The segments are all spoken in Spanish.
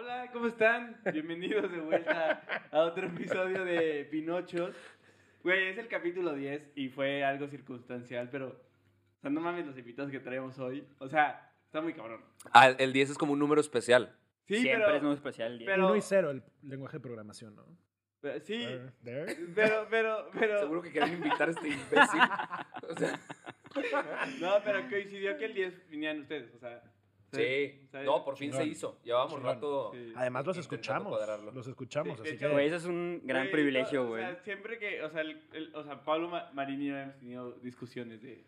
Hola, ¿cómo están? Bienvenidos de vuelta a otro episodio de Pinochos. Güey, es el capítulo 10 y fue algo circunstancial, pero. O sea, no mames los invitados que traemos hoy. O sea, está muy cabrón. Ah, el 10 es como un número especial. Sí, Siempre pero. es muy especial el día. pero- Uno y cero el lenguaje de programación, ¿no? pero- sí, There, there. pero, pero, pero. Seguro que quieren invitar a este imbécil. O sea, No, pero coincidió que el 10 vinieran ustedes, o sea. Sí. ¿sabes? No, por fin se hizo. Llevábamos Chingón. rato. Sí. Además los escuchamos. cuadrarlo. Los escuchamos, Sí, de así hecho, que... Güey, ese es un gran Güey, privilegio, no, güey. O sea, siempre que, o sea, el, el- o sea Pablo Ma- Marini y yo hemos tenido discusiones de,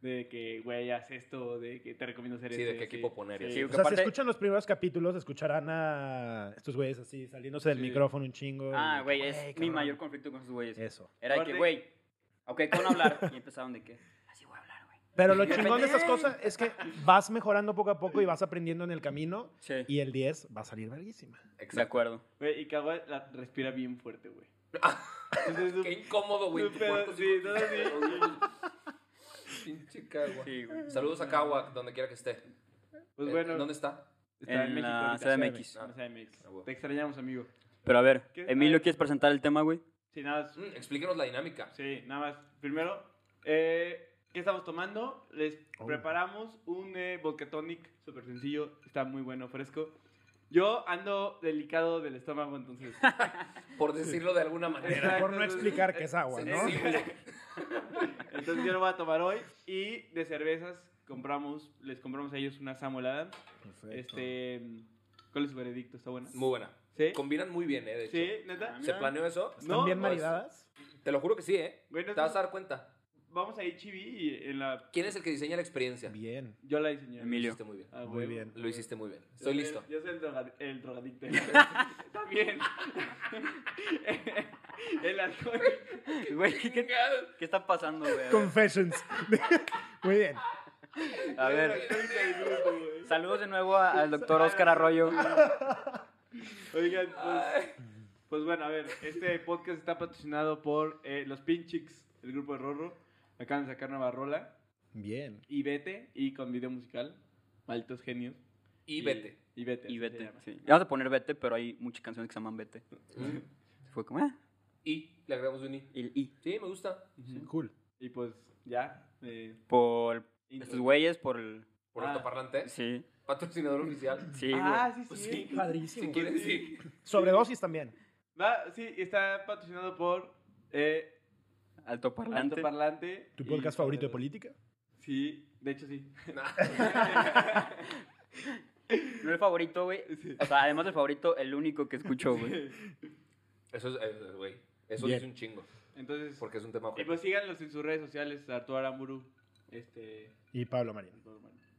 de que, güey, haz esto, de que te recomiendo hacer Sí, esto. de y qué equipo poner, Sí, sí, O sea, si aparte- escuchan los primeros capítulos, escucharán a estos güeyes así, saliéndose del Sí. micrófono un chingo. Ah, y- güey, es mi cabrón. mayor conflicto con esos güeyes. Eso. Era de que, güey, ok, con hablar. Y empezaron de que, así voy a hablar, güey. Pero lo chingón de estas cosas es que vas mejorando poco a poco y vas aprendiendo en el camino. Sí, Y el 10 va a salir verguísima. de acuerdo. Güey, y la respira bien fuerte, güey. Ah, Entonces, Qué incómodo, güey. tu cuarto, sí, sí. todo así. Pinche cagua. Sí, güey. Saludos a Cagua, donde quiera que esté. Pues Eh, bueno, ¿Dónde está? está En la ahorita. CDMX. En la CDMX. Ah, bueno. Te extrañamos, amigo. Pero a ver, ¿Qué- Emilio, ¿quieres presentar el tema, güey? Sí, nada más. Mm, explíquenos la dinámica. Sí, nada más. Primero, eh, ¿qué estamos tomando? Les Oh. preparamos un eh, vodka tonic súper sencillo. Está muy bueno, fresco. Yo ando delicado del estómago, entonces. Por decirlo de alguna manera. Exacto. Por no explicar que es agua, ¿no? Entonces yo lo voy a tomar hoy. Y de cervezas compramos, les compramos a ellos una Samuel Adams. Perfecto. Este, ¿cuál es su veredicto? ¿Está buena? Muy buena. ¿Sí? Combinan muy bien, ¿eh? De hecho. ¿Sí? ¿Neta? ¿Se planeó eso? ¿Están no, bien maridadas? Te lo juro que sí, ¿eh? Güey, no Te vas a dar cuenta. Vamos a HB y en la... ¿Quién es el que diseña la experiencia? Bien. Yo la diseñé. Lo Emilio. hiciste muy bien. Ah, Muy bien. Lo hiciste muy bien. Yo Estoy soy- listo. Yo soy el, droga- el drogadicto. También. el alcohol. Güey, ¿qué, qué está pasando, güey? Confessions. Muy bien. A ver, saludos de nuevo al doctor Oscar Arroyo. Oigan, pues, pues bueno, a ver, este podcast está patrocinado por eh, los Pinchix, el grupo de Rorro. Acaban de sacar nueva rola. Bien. Y vete, y con video musical. Malditos genios. Y vete. Y vete. Y vete, sí. Ya vamos a poner vete, pero hay muchas canciones que se llaman vete. Mm. Fue como, eh, Y le agregamos un i. el I. Sí, me gusta. Cool. Y pues ya. eh, Por estos güeyes, por el... Por Ah. altoparlante. Sí, Patrocinador oficial. sí, güey. Ah, sí, sí. Pues sí. Padrísimo. Si quieres, sí. Sobredosis también. Va, sí, está patrocinado por eh, Alto parlante. Altoparlante. ¿Tu y podcast favorito de por- política? Sí, de hecho sí. No el favorito, güey. Sí. O sea, además del favorito, el único que escucho, güey. Eso es, eh, güey. Eso Bien. dice un chingo. Entonces, Porque es un tema y pues síganlos en sus redes sociales, Arturo Aramburu, este, Y Pablo Marín.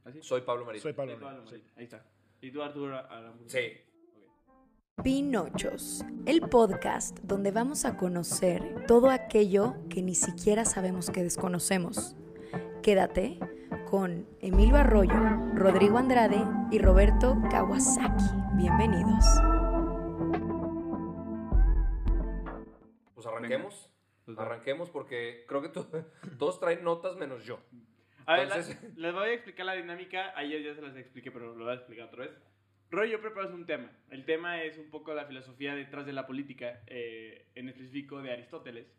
¿Así? Soy Pablo Marín. Soy Pablo Pablo Marín. sí. Marín. Ahí está. Y tú, Arturo Aramburu. Sí. Pinochos, el podcast donde vamos a conocer todo aquello que ni siquiera sabemos que desconocemos. Quédate con Emilio Arroyo, Rodrigo Andrade y Roberto Kawasaki. Bienvenidos. Pues arranquemos. Arranquemos porque creo que to- todos traen notas menos yo. A ver, la- Entonces- les voy a explicar la dinámica. Ayer ya se las expliqué, pero lo voy a explicar otra vez. Roy, yo preparas un tema. El tema es un poco la filosofía detrás de la política, eh, en específico de Aristóteles.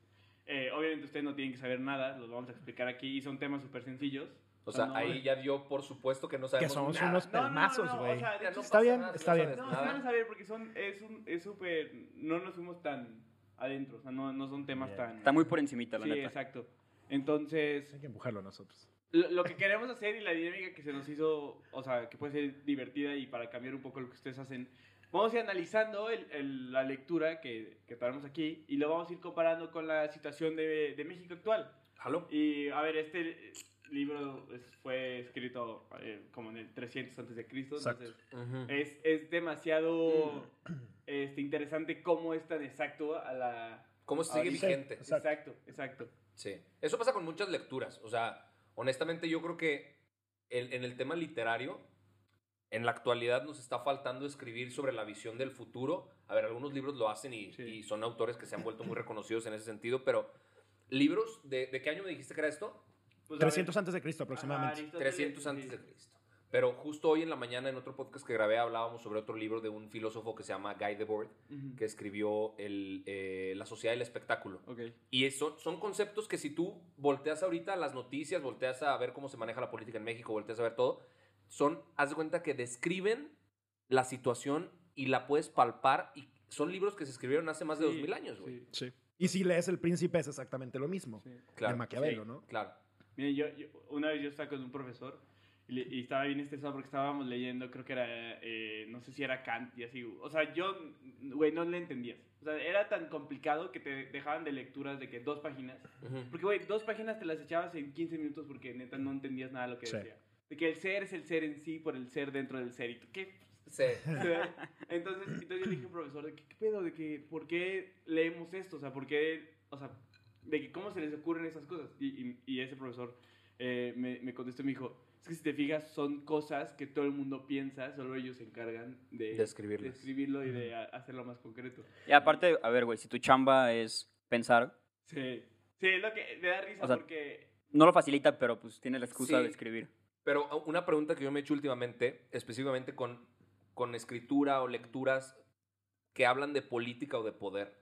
Eh, obviamente ustedes no tienen que saber nada, los vamos a explicar aquí y son temas súper sencillos. O sea, no- ahí ya dio por supuesto que no Que sabemos somos nada. unos No, no, no, pelmazos, no, güey. o sea, Está bien, nada, está no bien. No, nada. sí van a saber porque son, es un- es súper, no nos fuimos tan adentro, o sea, no, no son temas Bien. tan... Está muy por encimita, la Sí, neta. exacto. Entonces, Hay que empujarlo nosotros. Lo, lo que queremos hacer y la dinámica que se nos hizo, o sea, que puede ser divertida y para cambiar un poco lo que ustedes hacen, vamos a ir analizando el- el- la lectura que, que traemos aquí y lo vamos a ir comparando con la situación de, de México actual. ¿Jalo? Y a ver, este libro es- fue escrito eh, como en el 300 antes de Cristo, entonces Ujú. es, es demasiado este, interesante cómo es tan exacto a la... ¿Cómo sigue ahorita. vigente? Exacto. Exacto, exacto. Sí. Eso pasa con muchas lecturas. O sea, honestamente yo creo que el- en el tema literario, en la actualidad nos está faltando escribir sobre la visión del futuro. A ver, algunos libros lo hacen y, Sí. y son autores que se han vuelto muy reconocidos en ese sentido, pero libros, de, ¿de qué año me dijiste que era esto? Pues, a ver, 300 antes de Cristo aproximadamente. Aristóteles, 300 sí. antes de Cristo. Pero justo hoy en la mañana, en otro podcast que grabé, hablábamos sobre otro libro de un filósofo que se llama Guy Debord, Ujú. que escribió el, eh, La sociedad del espectáculo. Ok. Y es- son, conceptos que si tú volteas ahorita a las noticias, volteas a ver cómo se maneja la política en México, volteas a ver todo, son, haz de cuenta que describen la situación y la puedes palpar y son libros que se escribieron hace más de Sí, 2000 años, güey. sí, Sí. Y si lees El Príncipe es exactamente lo mismo. sí. Claro. de Maquiavelo, sí. ¿no? Claro. Miren, yo, yo- una vez yo estaba con un profesor y, estaba bien estresado porque estábamos leyendo, creo que era, eh, no sé si era Kant y así. O sea, yo, güey, no le entendías. O sea, era tan complicado que te dejaban de lecturas de que dos páginas. Ujú. Porque, güey, dos páginas te las echabas en 15 minutos porque neta no entendías nada de lo que Sí. decía. De que el ser es el ser en sí por el ser dentro del ser. ¿Y tú qué? Sí. entonces, entonces yo le dije al profesor, de que, ¿qué pedo? De que, ¿por qué leemos esto? O sea, ¿por qué? O sea, de que, ¿cómo se les ocurren esas cosas? Y, y, y ese profesor eh, me, me contestó y me dijo, es que si te fijas, son cosas que todo el mundo piensa, solo ellos se encargan de, De escribirlo y de a- hacerlo más concreto. Y aparte, a ver, güey, si tu chamba es pensar, Sí, sí, es lo que me da risa O sea, porque... no lo facilita, pero pues tienes la excusa Sí. de escribir. Pero una pregunta que yo me he hecho últimamente, específicamente con, con escritura o lecturas que hablan de política o de poder,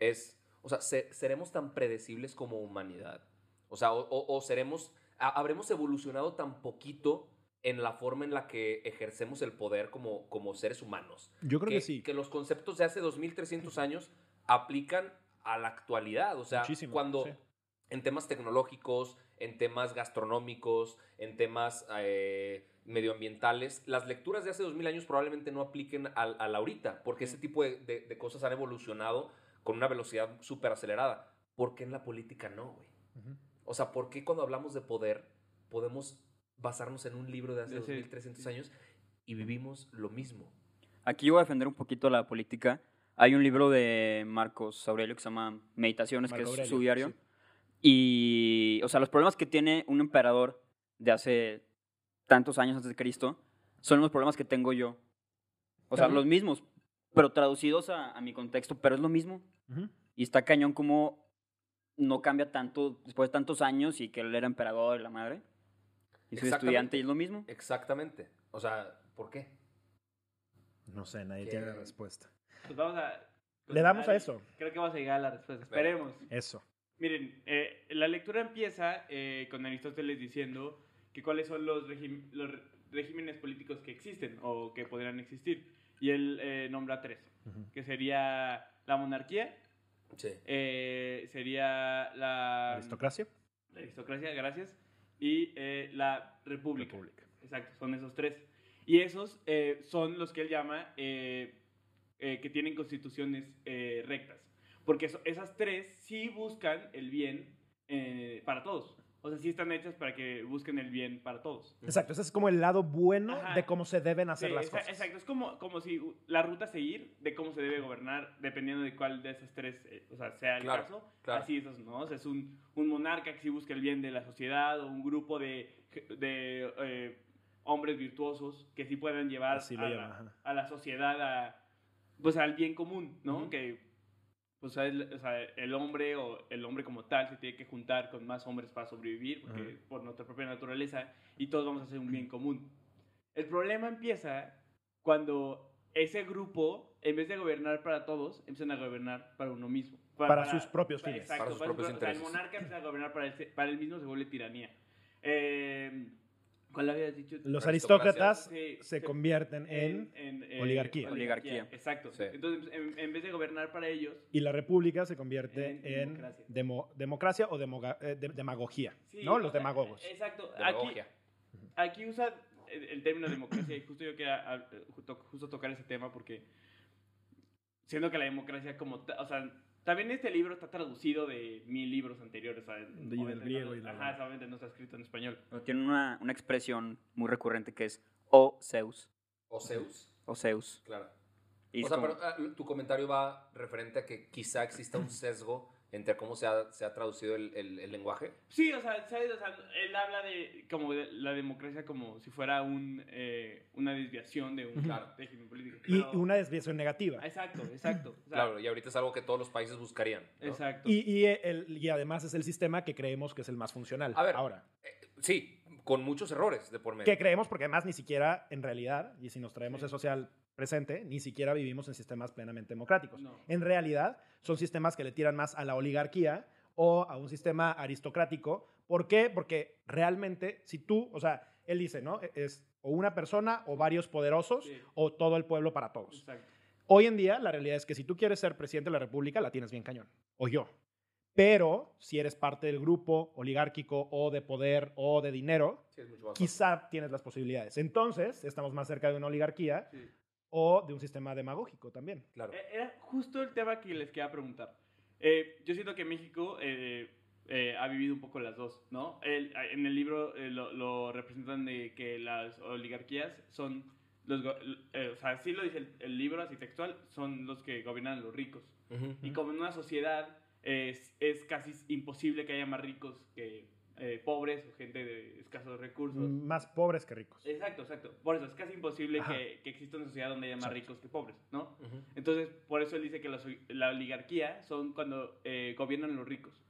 es, o sea, ¿se- ¿seremos tan predecibles como humanidad? O sea, o, o- o seremos, habremos evolucionado tan poquito en la forma en la que ejercemos el poder como, como seres humanos. Yo creo que, sí. Que los conceptos de hace 2300 años aplican a la actualidad. O sea, Muchísimo, cuando sí. en temas tecnológicos, en temas gastronómicos, en temas eh, medioambientales, las lecturas de hace 2000 años probablemente no apliquen a la ahorita, porque ese tipo de, de- de cosas han evolucionado con una velocidad súper acelerada. ¿Por qué en la política no, güey? Ujú. O sea, ¿por qué cuando hablamos de poder podemos basarnos en un libro de hace ese- 2300 años y vivimos lo mismo? Aquí yo voy a defender un poquito la política. Hay un libro de Marcos Aurelio que se llama Meditaciones, que es Aurelio, su diario. sí. Y, o sea, los problemas que tiene un emperador de hace tantos años antes de Cristo son los problemas que tengo yo. O sea, los mismos, pero traducidos a, a mi contexto, pero es lo mismo. Y está cañón como no cambia tanto después de tantos años y que él era emperador y la madre. Y soy Exactamente. estudiante y es lo mismo. Exactamente. O sea, ¿por qué? No sé, nadie tiene la respuesta. Pues vamos a... Le damos a eso. Creo que vamos a llegar a la respuesta. Esperemos. Eso. Miren, eh, la lectura empieza eh, con Aristóteles diciendo que cuáles son los, regímenes políticos que existen o que podrían existir. Y él eh, nombra tres, Ujú. que sería la monarquía, Sí. eh, sería la Aristocracia. la aristocracia, gracias, y eh, la república. República. Exacto, son esos tres. Y esos eh, son los que él llama eh, eh, que tienen constituciones eh, rectas. Porque eso- esas tres sí buscan el bien eh, para todos. O sea, sí están hechas para que busquen el bien para todos. Exacto, ese es como el lado bueno Ajá. de cómo se deben hacer Sí, las cosas. Exacto, es como, como si la ruta a seguir de cómo se debe gobernar, dependiendo de cuál de esas tres, eh, o sea, sea el Claro, caso. claro. Así es, ¿no? O sea, es un, un monarca que sí busca el bien de la sociedad o un grupo de, de eh, hombres virtuosos que sí puedan llevar a, la, a la sociedad a, pues al bien común, ¿no? Que pues, el, o sea, el hombre o el hombre como tal se tiene que juntar con más hombres para sobrevivir, porque por nuestra propia naturaleza, y todos vamos a hacer un bien común. El problema empieza cuando ese grupo, en vez de gobernar para todos, empiezan a gobernar para uno mismo. Para sus propios para- fines. Exacto, Para sus para propios o sea, el intereses. monarca empieza a gobernar para él, para él mismo, se vuelve tiranía. Eh, ¿Cuál habías dicho? Los aristócratas Sí, se sí. convierten en... eh, oligarquía. Oligarquía. Exacto. Sí. Entonces, en, en vez de gobernar para ellos, Y la república se convierte En en, democracia. demo- democracia o demoga- eh, de- demagogía. sí, ¿No? Los sea, demagogos. Exacto. Aquí, Demagogia. aquí usa el, el término democracia y justo yo quería ah, justo, justo tocar ese tema porque siendo que la democracia como o sea también este libro está traducido de mil libros anteriores o sea, del griego no- y la- ajá, obviamente no está escrito en español Pero tiene una, una expresión muy recurrente que es o Zeus. O Zeus. O Zeus. Claro. Y o sea, como- pero ah, tu comentario va referente a que quizá exista un sesgo entre cómo se ha, se ha traducido el, el- el lenguaje. sí o sea, ¿sabes? O sea, él habla de como de la democracia como si fuera un eh, una desviación de un Claro. régimen político Y una desviación negativa. exacto exacto o sea, Claro, y ahorita es algo que todos los países buscarían. ¿no? exacto Y, y el- y además es el sistema que creemos que es el más funcional. A ver. Ahora, Eh, sí, con muchos errores de por medio. Que creemos porque además ni siquiera, en realidad, y si nos traemos Sí. eso social presente, ni siquiera vivimos en sistemas plenamente democráticos. No. En realidad, son sistemas que le tiran más a la oligarquía o a un sistema aristocrático. ¿Por qué? Porque realmente, si tú, o sea, él dice, ¿no? Es o una persona o varios poderosos Sí. o todo el pueblo para todos. Exacto. Hoy en día, la realidad es que si tú quieres ser presidente de la República, la tienes bien cañón. O yo. Pero si eres parte del grupo oligárquico o de poder o de dinero, Sí, quizá tienes las posibilidades. Entonces, estamos más cerca de una oligarquía Sí. O de un sistema demagógico también. Claro. Eh, Era justo el tema que les quería preguntar. Eh, yo siento que México eh, eh, ha vivido un poco las dos, ¿no? El- en el libro eh, lo, lo representan de que las oligarquías son los... eh, o sea, sí lo dice el, el libro así textual, son los que gobiernan los ricos. Ujú. Y como en una sociedad es, es casi imposible que haya más ricos que eh, pobres o gente de escasos recursos. Más pobres que ricos. Exacto, exacto. Por eso es casi imposible que, que exista una sociedad donde haya más Exacto. ricos que pobres, ¿no? Entonces, por eso él dice que la oligarquía son cuando eh, gobiernan los ricos.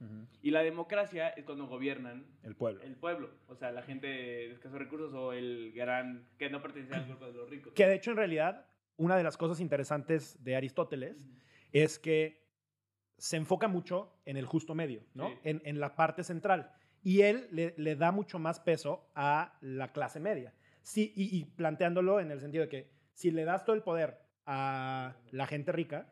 Y la democracia es cuando gobiernan El pueblo. el pueblo. O sea, la gente de escasos recursos o el gran... que no pertenece al grupo de los ricos. Que de hecho, en realidad, una de las cosas interesantes de Aristóteles es que se enfoca mucho en el justo medio, ¿no? Sí. En, en la parte central. Y él le, le da mucho más peso a la clase media. Sí, y, y planteándolo en el sentido de que si le das todo el poder a la gente rica,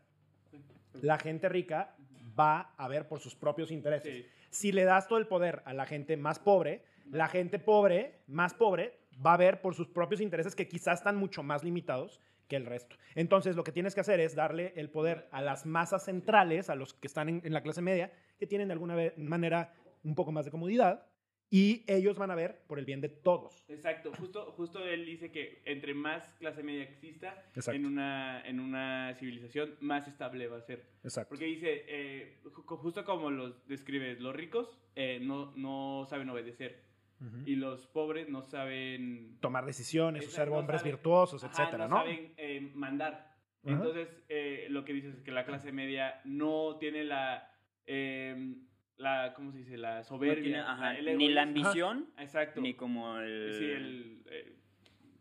la gente rica va a ver por sus propios intereses. Sí. Si le das todo el poder a la gente más pobre, la gente pobre, más pobre, va a ver por sus propios intereses que quizás están mucho más limitados que el resto. Entonces, lo que tienes que hacer es darle el poder a las masas centrales, a los que están en, en la clase media, que tienen de alguna manera un poco más de comodidad, y ellos van a ver por el bien de todos. Exacto, justo, justo él dice que entre más clase media exista Exacto. en una, en una civilización, más estable va a ser. Exacto. Porque dice, eh, ju- justo como los describes, los ricos eh, no, no saben obedecer y los pobres no saben... Tomar decisiones, Exacto, ser no hombres saben- virtuosos, Ajá, etcétera, no ¿no? saben eh, mandar. Entonces, lo que dices es que la clase media no tiene la... eh, la ¿Cómo se dice? La No soberbia. tiene, ajá, el ni la ambición, Exacto. ni como el... Sí, el... eh,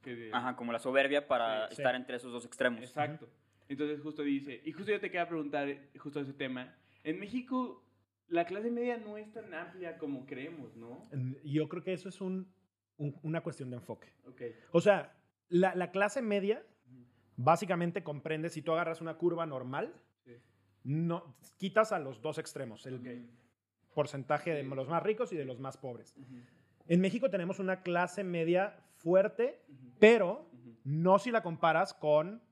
que- Ajá, como la soberbia para Sí, sí. estar entre esos dos extremos. Exacto. Entonces justo dice, y justo yo te quería preguntar eh, justo ese tema, en México la clase media no es tan amplia como creemos, ¿no? Yo creo que eso es un- un- una cuestión de enfoque. Ok. O sea, la, la clase media básicamente comprende, si tú agarras una curva normal, Sí. no, quitas a los dos extremos, el. Porcentaje de los más ricos y de los más pobres. En México tenemos una clase media fuerte, pero no si la comparas con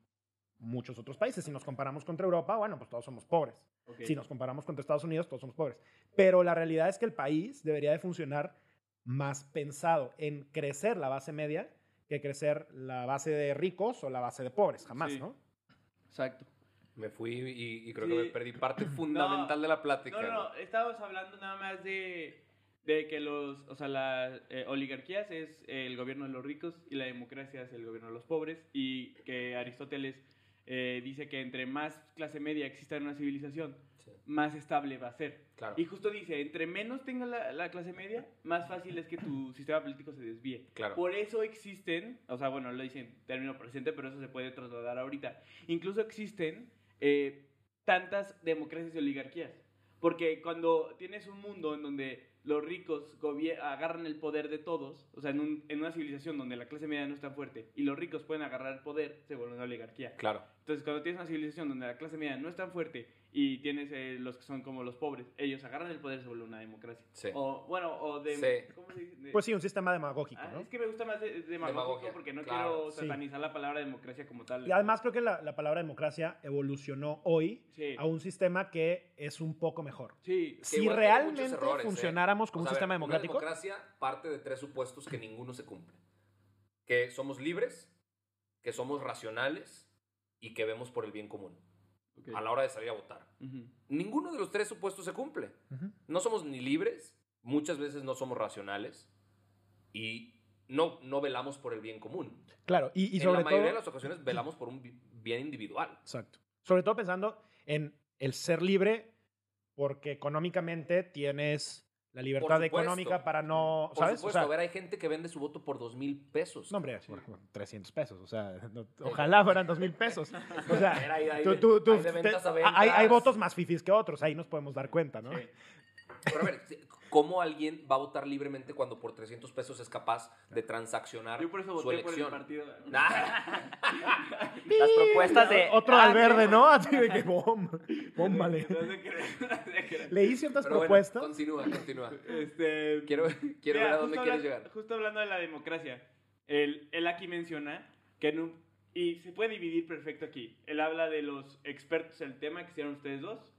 muchos otros países. Si nos comparamos contra Europa, bueno, pues todos somos pobres. Si nos comparamos contra Estados Unidos, todos somos pobres. Pero la realidad es que el país debería de funcionar más pensado en crecer la base media que crecer la base de ricos o la base de pobres. Jamás, Sí. ¿no? Exacto. Me fui y, y creo Sí. que me perdí parte fundamental de la plática. No, no, no, estábamos hablando nada más de, de que los, o sea, las eh, oligarquías es el gobierno de los ricos y la democracia es el gobierno de los pobres y que Aristóteles eh, dice que entre más clase media exista en una civilización, Sí, más estable va a ser. claro. Y justo dice, entre menos tenga la, la clase media, más fácil es que tu sistema político se desvíe. Claro. Por eso existen, o sea, bueno, lo dicen en término presente, pero eso se puede trasladar ahorita. Incluso existen eh, tantas democracias y oligarquías. Porque cuando tienes un mundo en donde los ricos agarran el poder de todos, o sea, en, un- en una civilización donde la clase media no es tan fuerte y los ricos pueden agarrar el poder, se vuelve una oligarquía. Claro. Entonces, cuando tienes una civilización donde la clase media no es tan fuerte y tienes eh, los que son como los pobres, ellos agarran el poder, se vuelve una democracia. Sí. O, bueno, o de... Sí. ¿Cómo se dice? De- Pues sí, un sistema demagógico, Ah, ¿no? Es que me gusta más de, de demagógico Demagogia, porque no claro. quiero Sí. satanizar la palabra democracia como tal. Y además creo que la, la palabra democracia evolucionó hoy Sí. a un sistema que es un poco mejor. Sí. Si realmente errores, ¿eh? funcionáramos como O un sea, a sistema ver, democrático, Una democracia parte de tres supuestos que ninguno se cumple. Que somos libres, que somos racionales y que vemos por el bien común A la hora de salir a votar. Ninguno de los tres supuestos se cumple. No somos ni libres, muchas veces no somos racionales y no, no velamos por el bien común. claro, y, y en sobre la mayoría todo... de las ocasiones velamos por un bi- bien individual. Exacto. Sobre todo pensando en el ser libre porque económicamente tienes la libertad económica para no, Por ¿sabes? supuesto, o sea, a ver, hay gente que vende su voto por dos mil pesos. no, hombre, por 300 pesos, o sea, no- ojalá fueran 2 mil pesos. O sea, tú- tú- tú- te- ventas. hay, hay votos más fifis que otros, ahí nos podemos dar cuenta, ¿no? Sí. Pero a ver, ¿cómo alguien va a votar libremente cuando por 300 pesos es capaz de transaccionar Yo por eso su voté por el elección? partido. Las propuestas de... Otro Ah, al verde, ¿no? Así de que bom, bómbale. Leí ciertas Pero bueno, propuestas. continúa, continúa. Este, Quiero, quiero Mira, ver a dónde justo quieres habla- llegar. Justo hablando de la democracia, él, él aquí menciona que en un- y se puede dividir perfecto aquí. Él habla de los expertos en el tema que hicieron ustedes dos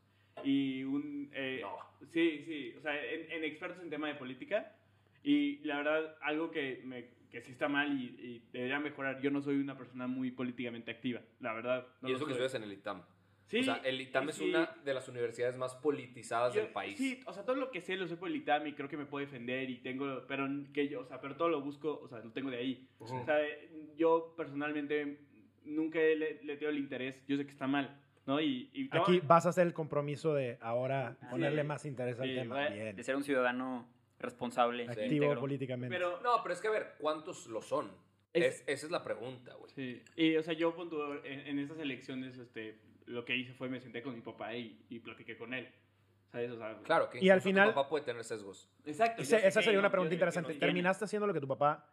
y un eh, No. sí sí o sea en, en expertos en tema de política y la verdad algo que me que sí está mal y, y debería mejorar. Yo no soy una persona muy políticamente activa, la verdad. No y eso que estudias en el ITAM. Sí, o sea, el ITAM y es sí. una de las universidades más politizadas Yo- del país. Sí, o sea, todo lo que sé lo sé por el ITAM y creo que me puedo defender y tengo, pero que yo, o sea, pero todo lo busco, o sea, lo tengo de ahí. Ujú. O sea, yo personalmente nunca le, le tengo el interés, yo sé que está mal, ¿no? Y, y tengo- Aquí vas a hacer el compromiso de ahora Sí. ponerle más interés al Sí, tema. Bien. De ser un ciudadano responsable. Activo íntegro. políticamente. pero No, pero es que a ver, ¿cuántos lo son? Es- Es- esa es la pregunta, güey. sí, y o sea, yo en, en esas elecciones este lo que hice fue me senté con mi papá y, y platiqué con él. ¿Sabes? O sea, Claro, que Y al incluso tu final- papá puede tener sesgos. Exacto. Ese- esa sería no, una pregunta interesante. ¿Terminaste haciendo lo que tu papá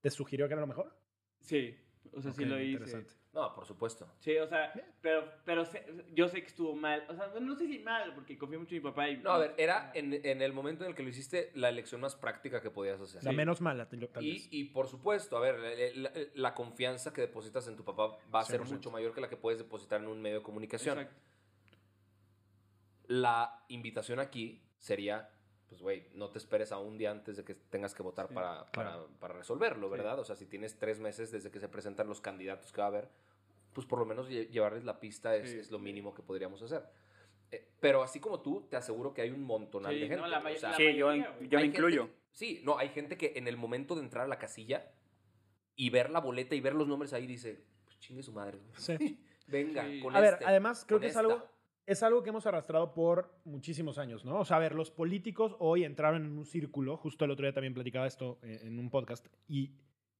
te sugirió que era lo mejor? Sí, o sea, sí lo hice. No, por supuesto. Sí, o sea, pero, pero sé- yo sé que estuvo mal. O sea, no sé si mal, porque confío mucho en mi papá y... No, a ver, era en, en el momento en el que lo hiciste la elección más práctica que podías hacer. La menos mala, tal tal Y, vez. y por supuesto, a ver, la, la- la confianza que depositas en tu papá va a ser 100%. mucho mayor que la que puedes depositar en un medio de comunicación. Exacto. La invitación aquí sería, pues, güey, no te esperes a un día antes de que tengas que votar Sí, para, para, claro. para resolverlo, Sí. ¿verdad? O sea, si tienes tres meses desde que se presentan los candidatos que va a haber, pues por lo menos lle- llevarles la pista es, Sí. es lo mínimo que podríamos hacer. Eh, pero así como tú, te aseguro que hay un montonal Sí, de gente. no, la o sea, la Sí, yo, yo me hay gente- incluyo. sí, no, hay gente que en el momento de entrar a la casilla y ver la boleta y ver los nombres ahí dice, pues chingue su madre. güey. Sí. Venga, Sí. con A ver, este, además creo que es esta. algo, es algo que hemos arrastrado por muchísimos años, ¿no? O sea, a ver, los políticos hoy entraron en un círculo, justo el otro día también platicaba esto en un podcast, y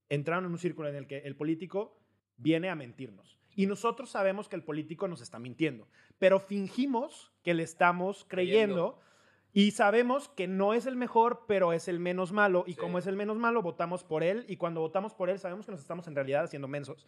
entraron en un círculo en el que el político viene a mentirnos. Y nosotros sabemos que el político nos está mintiendo, pero fingimos que le estamos creyendo. Creyendo. Y sabemos que no es el mejor, pero es el menos malo. Y Sí. como es el menos malo, votamos por él. Y cuando votamos por él, sabemos que nos estamos en realidad haciendo mensos.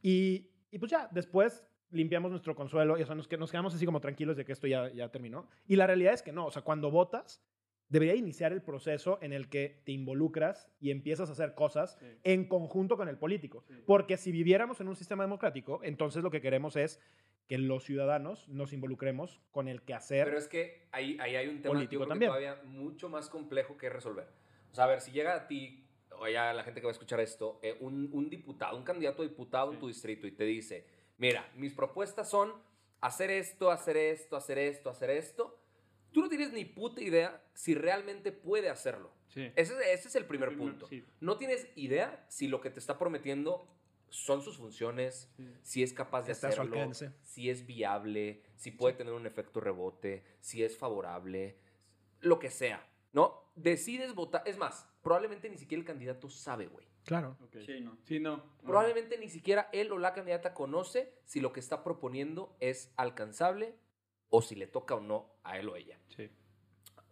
Y, y pues ya, después limpiamos nuestro consuelo y o sea, nos, nos quedamos así como tranquilos de que esto ya, ya terminó. Y la realidad es que no, o sea, cuando votas, debería iniciar el proceso en el que te involucras y empiezas a hacer cosas Sí. en conjunto con el político. Sí. Porque si viviéramos en un sistema democrático, entonces lo que queremos es que los ciudadanos nos involucremos con el quehacer. Pero es que ahí, ahí hay un tema Político yo creo también. que todavía mucho más complejo que resolver. O sea, a ver, si llega a ti, o ya la gente que va a escuchar esto, eh, un, un diputado, un candidato a diputado en Sí. tu distrito y te dice, mira, mis propuestas son hacer esto, hacer esto, hacer esto, hacer esto, tú no tienes ni puta idea si realmente puede hacerlo. Sí. Ese, ese es el primer Primer- punto. sí. No tienes idea si lo que te está prometiendo son sus funciones, Sí. si es capaz de Está hacerlo, si es viable, si puede tener un efecto rebote, si es favorable, lo que sea, ¿no? Decides votar, es más, probablemente ni siquiera el candidato sabe, güey. Claro. Sí, no. Sí, no. Probablemente ni siquiera él o la candidata conoce si lo que está proponiendo es alcanzable o si le toca o no a él o ella Sí.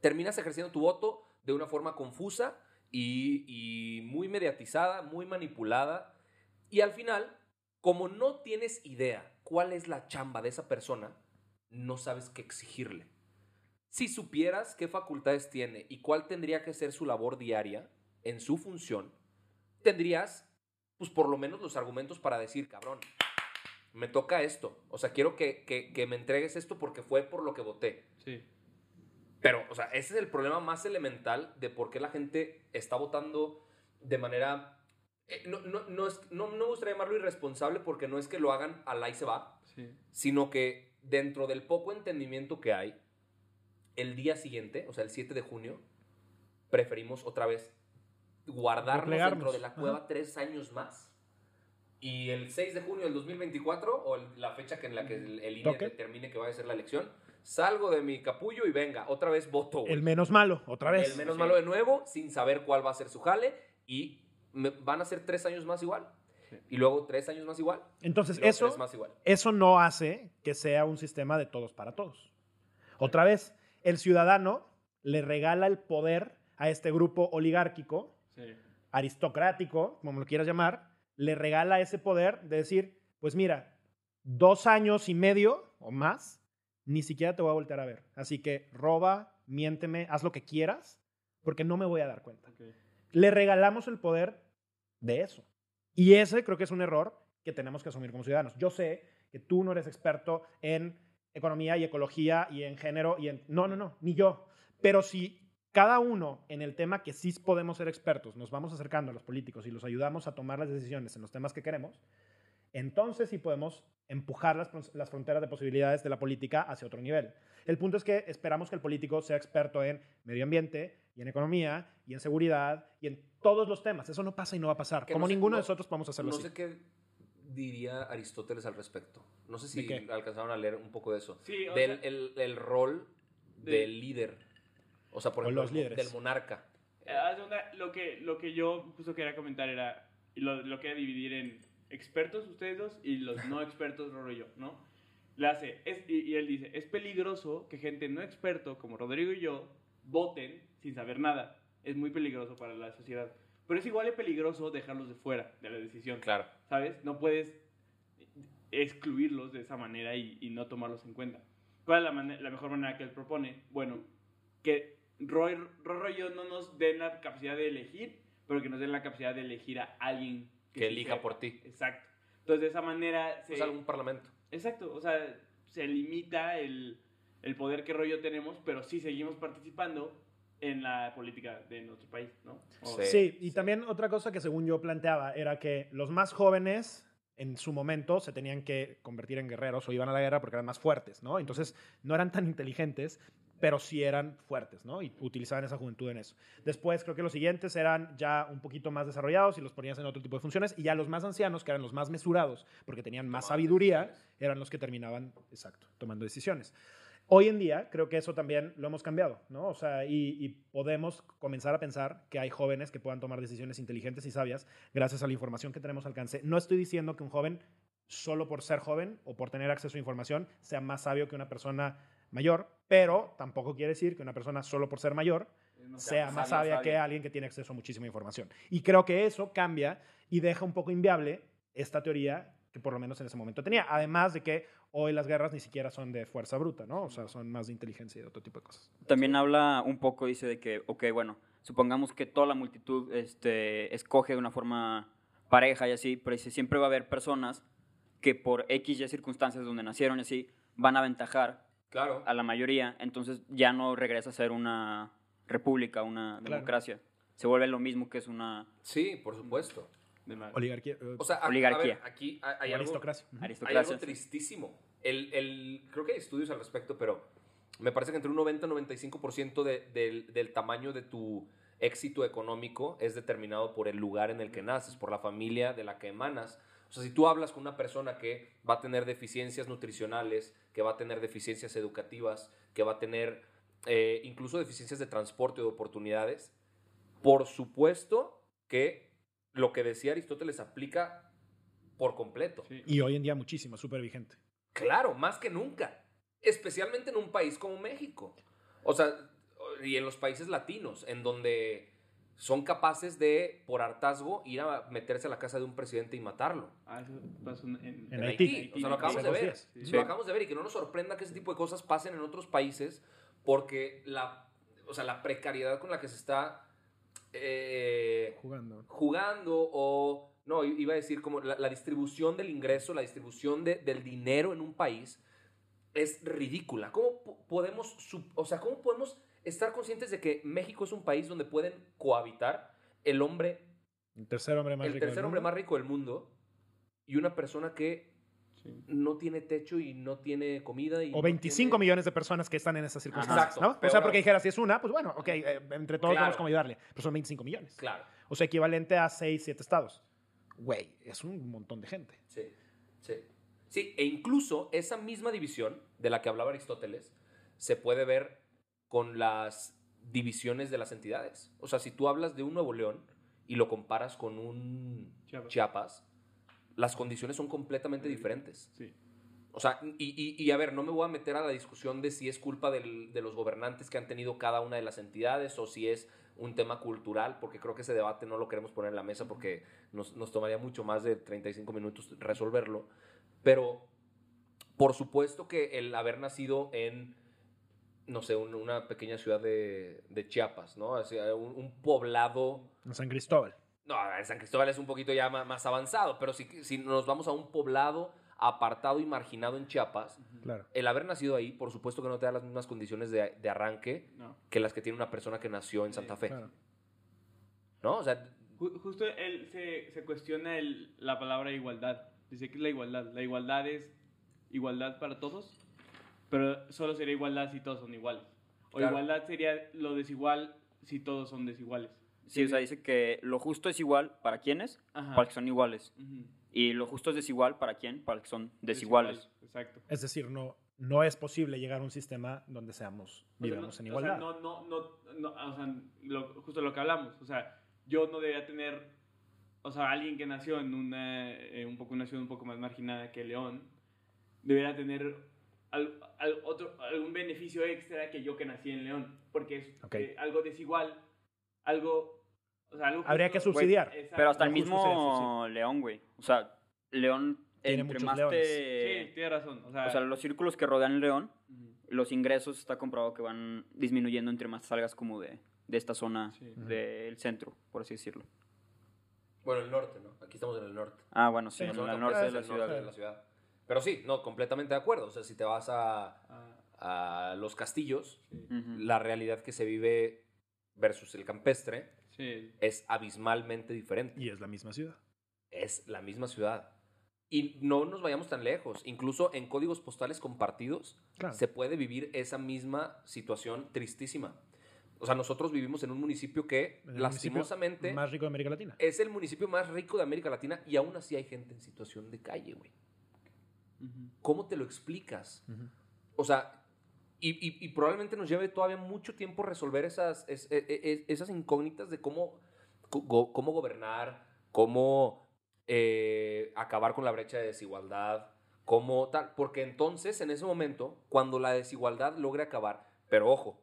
terminas ejerciendo tu voto de una forma confusa y, y muy mediatizada, muy manipulada. Y al final, como no tienes idea cuál es la chamba de esa persona, no sabes qué exigirle. Si supieras qué facultades tiene y cuál tendría que ser su labor diaria en su función, tendrías, pues por lo menos los argumentos para decir, cabrón, me toca esto. O sea, quiero que, que- que me entregues esto porque fue por lo que voté. Sí. Pero, o sea, ese es el problema más elemental de por qué la gente está votando de manera... eh, no, no, no, es- no, no me gustaría llamarlo irresponsable porque no es que lo hagan al ahí se va, Sí. sino que dentro del poco entendimiento que hay, el día siguiente, o sea, el 7 de junio, preferimos otra vez guardarnos Replegarnos. dentro de la cueva Ajá. tres años más y el 6 de junio del 2024, o el- la fecha que en la que el, el INE Toque. determine que va a ser la elección, salgo de mi capullo y venga, otra vez voto. güey. El menos malo, otra vez. El menos malo de nuevo, sin saber cuál va a ser su jale, y me- van a ser tres años más igual. Y luego tres años más igual. Entonces, eso, tres más igual. eso no hace que sea un sistema de todos para todos. Otra vez, el ciudadano le regala el poder a este grupo oligárquico, Sí. aristocrático, como lo quieras llamar, le regala ese poder de decir, pues mira, dos años y medio o más, ni siquiera te voy a voltear a ver. Así que roba, miénteme, haz lo que quieras, porque no me voy a dar cuenta. Le regalamos el poder de eso. Y ese creo que es un error que tenemos que asumir como ciudadanos. Yo sé que tú no eres experto en economía y ecología y en género y en... No, no, no, ni yo. Pero si cada uno en el tema que sí podemos ser expertos, nos vamos acercando a los políticos y los ayudamos a tomar las decisiones en los temas que queremos, entonces sí podemos empujar las, las fronteras de posibilidades de la política hacia otro nivel. El punto es que esperamos que el político sea experto en medio ambiente y en economía y en seguridad y en todos los temas. Eso no pasa y no va a pasar. Que Como no sé- ninguno no- de nosotros podemos hacerlo No así. sé qué diría Aristóteles al respecto. No sé si alcanzaron a leer un poco de eso. Sí, del sea- el, el rol De- del líder. O sea, por O ejemplo, los líderes. del monarca. Eh, cuenta, Lo que, lo que yo justo quería comentar era, y lo, lo quería dividir en expertos ustedes dos y los no expertos Roro y yo, ¿no? Le hace, es, y, y él dice, es peligroso que gente no experto como Rodrigo y yo voten sin saber nada. Es muy peligroso para la sociedad. Pero es igual de peligroso dejarlos de fuera de la decisión. Claro. ¿Sabes? No puedes excluirlos de esa manera y, y no tomarlos en cuenta. ¿Cuál es la, la mejor manera que él propone? Bueno, que Roy, Rorro y yo no nos den la capacidad de elegir, pero que nos den la capacidad de elegir a alguien Que elija por ti. Exacto. Entonces, de esa manera se... O sea, algún parlamento. Exacto, o sea, se limita el, el poder que rollo tenemos, pero sí seguimos participando en la política de nuestro país, ¿no? O- Sí. Sí, y también otra cosa que según yo planteaba era que los más jóvenes en su momento se tenían que convertir en guerreros o iban a la guerra porque eran más fuertes, ¿no? Entonces no eran tan inteligentes, pero sí eran fuertes, ¿no? Y utilizaban esa juventud en eso. Después creo que los siguientes eran ya un poquito más desarrollados y los ponías en otro tipo de funciones y ya los más ancianos, que eran los más mesurados porque tenían más sabiduría, eran los que terminaban, exacto, tomando decisiones. Hoy en día creo que eso también lo hemos cambiado, ¿no? O sea, y, y podemos comenzar a pensar que hay jóvenes que puedan tomar decisiones inteligentes y sabias gracias a la información que tenemos al alcance. No estoy diciendo que un joven, solo por ser joven o por tener acceso a información, sea más sabio que una persona mayor, pero tampoco quiere decir que una persona solo por ser mayor no sé, sea más sabia sabia. que alguien que tiene acceso a muchísima información. Y creo que eso cambia y deja un poco inviable esta teoría que por lo menos en ese momento tenía. Además de que hoy las guerras ni siquiera son de fuerza bruta, ¿no? O sea, son más de inteligencia y de otro tipo de cosas. También habla un poco, dice de que, ok, bueno, supongamos que toda la multitud este, escoge de una forma pareja y así, pero dice, siempre va a haber personas que por X y circunstancias donde nacieron y así, van a aventajar Claro. a la mayoría, entonces ya no regresa a ser una república, una Claro. democracia. Se vuelve lo mismo que es una Sí, por supuesto. Oligarquía. eh, O sea, a- Oligarquía. a ver, aquí hay, algo, aristocracia. Hay algo tristísimo. El, el- creo que hay estudios al respecto, pero me parece que entre un 90 y 95% de- del, del tamaño de tu éxito económico es determinado por el lugar en el que naces, por la familia de la que emanas. O sea, si tú hablas con una persona que va a tener deficiencias nutricionales, que va a tener deficiencias educativas, que va a tener eh, incluso deficiencias de transporte o de oportunidades, por supuesto que lo que decía Aristóteles aplica por completo. Sí. Y hoy en día muchísimo, súper vigente. Claro, más que nunca. Especialmente en un país como México. O sea, y en los países latinos, en donde son capaces de, por hartazgo, ir a meterse a la casa de un presidente y matarlo. Ah, eso pasó en, en- En En Haití. Haití. O sea, lo acabamos de ver. Sí. Lo acabamos de ver y que no nos sorprenda que ese tipo de cosas pasen en otros países porque la, o sea, la precariedad con la que se está eh, Jugando. jugando o, no, iba a decir como la, la distribución del ingreso, la distribución de- del dinero en un país es ridícula. ¿Cómo po- podemos, sub- o sea, cómo podemos estar conscientes de que México es un país donde pueden cohabitar el hombre, El tercer hombre más el rico del tercer hombre mundo. más rico del mundo y una persona que Sí. no tiene techo y no tiene comida y O no 25 tiene- millones de personas que están en esas circunstancias, Exacto. ¿no? O sea, porque dijeras, si es una, pues bueno, ok, eh, entre todos Claro. vamos como ayudarle. Pero son 25 millones. Claro. O sea, equivalente a 6, 7 estados. güey, es un montón de gente. Sí, sí. Sí, e incluso esa misma división de la que hablaba Aristóteles se puede ver con las divisiones de las entidades. O sea, si tú hablas de un Nuevo León y lo comparas con un Chiapas. Chiapas, las condiciones son completamente diferentes. Sí. O sea, y, y- y a ver, no me voy a meter a la discusión de si es culpa del- de los gobernantes que han tenido cada una de las entidades o si es un tema cultural, porque creo que ese debate no lo queremos poner en la mesa porque nos, nos tomaría mucho más de 35 minutos resolverlo. Pero por supuesto que el haber nacido en, no sé, un- una pequeña ciudad de, de Chiapas, ¿no? O sea, un, un poblado San Cristóbal. no, a ver, San Cristóbal es un poquito ya ma- más, avanzado, pero si, si nos vamos a un poblado apartado y marginado en Chiapas, Claro. el haber nacido ahí, por supuesto que no te da las mismas condiciones de, de arranque No. que las que tiene una persona que nació en Santa Fe. Claro. ¿No? O sea, Ju- Justo él se, se cuestiona el- la palabra igualdad. Dice que es la igualdad. La igualdad es igualdad para todos, pero solo sería igualdad si todos son iguales. O Claro. igualdad sería lo desigual si todos son desiguales. Sí, o sea, dice que lo justo es igual para quienes, para los que son iguales. Ujú. Y lo justo es desigual para quién, para los que son desiguales. Desigual, Exacto. Es decir, no, no es posible llegar a un sistema donde seamos, O sea, vivamos no- en o sea, igualdad. no, no, no, no, o sea, lo- justo lo que hablamos. O sea, yo no debería tener, o sea, alguien que nació en una, eh, un poco, una ciudad un poco más marginada que León, debería tener al- al- otro, algún beneficio extra que yo que nací en León. Porque es Ok. eh, algo desigual, algo, o sea, algo Habría que subsidiar. Exacto. Pero hasta el mismo León, güey. O sea, León, Tiene entre muchos más leones. te- Sí, tiene razón. O sea, O sea, los círculos que rodean León, ujú. los ingresos está comprobado que van disminuyendo entre más salgas como de, de esta zona Sí. del centro, por así decirlo. bueno, el norte, ¿no? Aquí estamos en el norte. Ah, bueno, sí, Sí, en el norte de la ciudad. de la ciudad. Pero sí, no, completamente de acuerdo. O sea, si te vas a, Ah, a los castillos, sí. La realidad que se vive versus el campestre Sí. es abismalmente diferente. Y es la misma ciudad. es la misma ciudad. Y no nos vayamos tan lejos. Incluso en códigos postales compartidos Claro. se puede vivir esa misma situación tristísima. O sea, nosotros vivimos en un municipio que lastimosamente municipio Más rico de América Latina. es el municipio más rico de América Latina y aún así hay gente en situación de calle, güey. ¿Cómo te lo explicas? O sea, y, y- y probablemente nos lleve todavía mucho tiempo resolver esas, es- e- e- esas incógnitas de cómo, go- cómo gobernar, cómo eh, acabar con la brecha de desigualdad, cómo tal. Porque entonces, en ese momento, cuando la desigualdad logre acabar, pero ojo,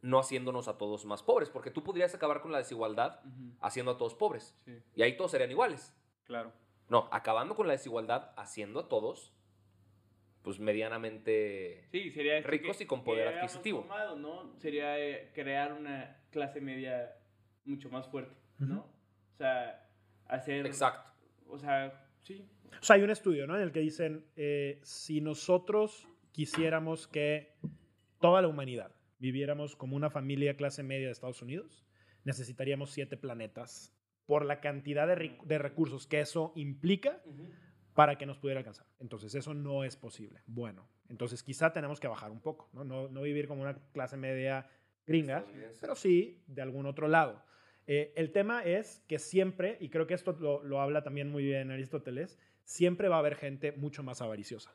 no haciéndonos a todos más pobres, porque tú podrías acabar con la desigualdad haciendo a todos pobres, Sí. y ahí todos serían iguales. Claro. No, acabando con la desigualdad, haciendo a todos, pues medianamente... Sí, sería esto Ricos que- y con poder adquisitivo. formado, ¿no? Sería eh, crear una clase media mucho más fuerte, ¿no? O sea, hacer... Exacto. O sea, sí. O sea, hay un estudio, ¿no? En el que dicen, eh, si nosotros quisiéramos que toda la humanidad viviéramos como una familia clase media de Estados Unidos, necesitaríamos siete planetas por la cantidad de, recursos que eso implica para que nos pudiera alcanzar. Entonces, eso no es posible. Bueno, entonces quizá tenemos que bajar un poco, ¿no? No, no vivir como una clase media gringa, pero sí de algún otro lado. Eh, el tema es que siempre, y creo que esto lo, lo habla también muy bien Aristóteles, siempre va a haber gente mucho más avariciosa.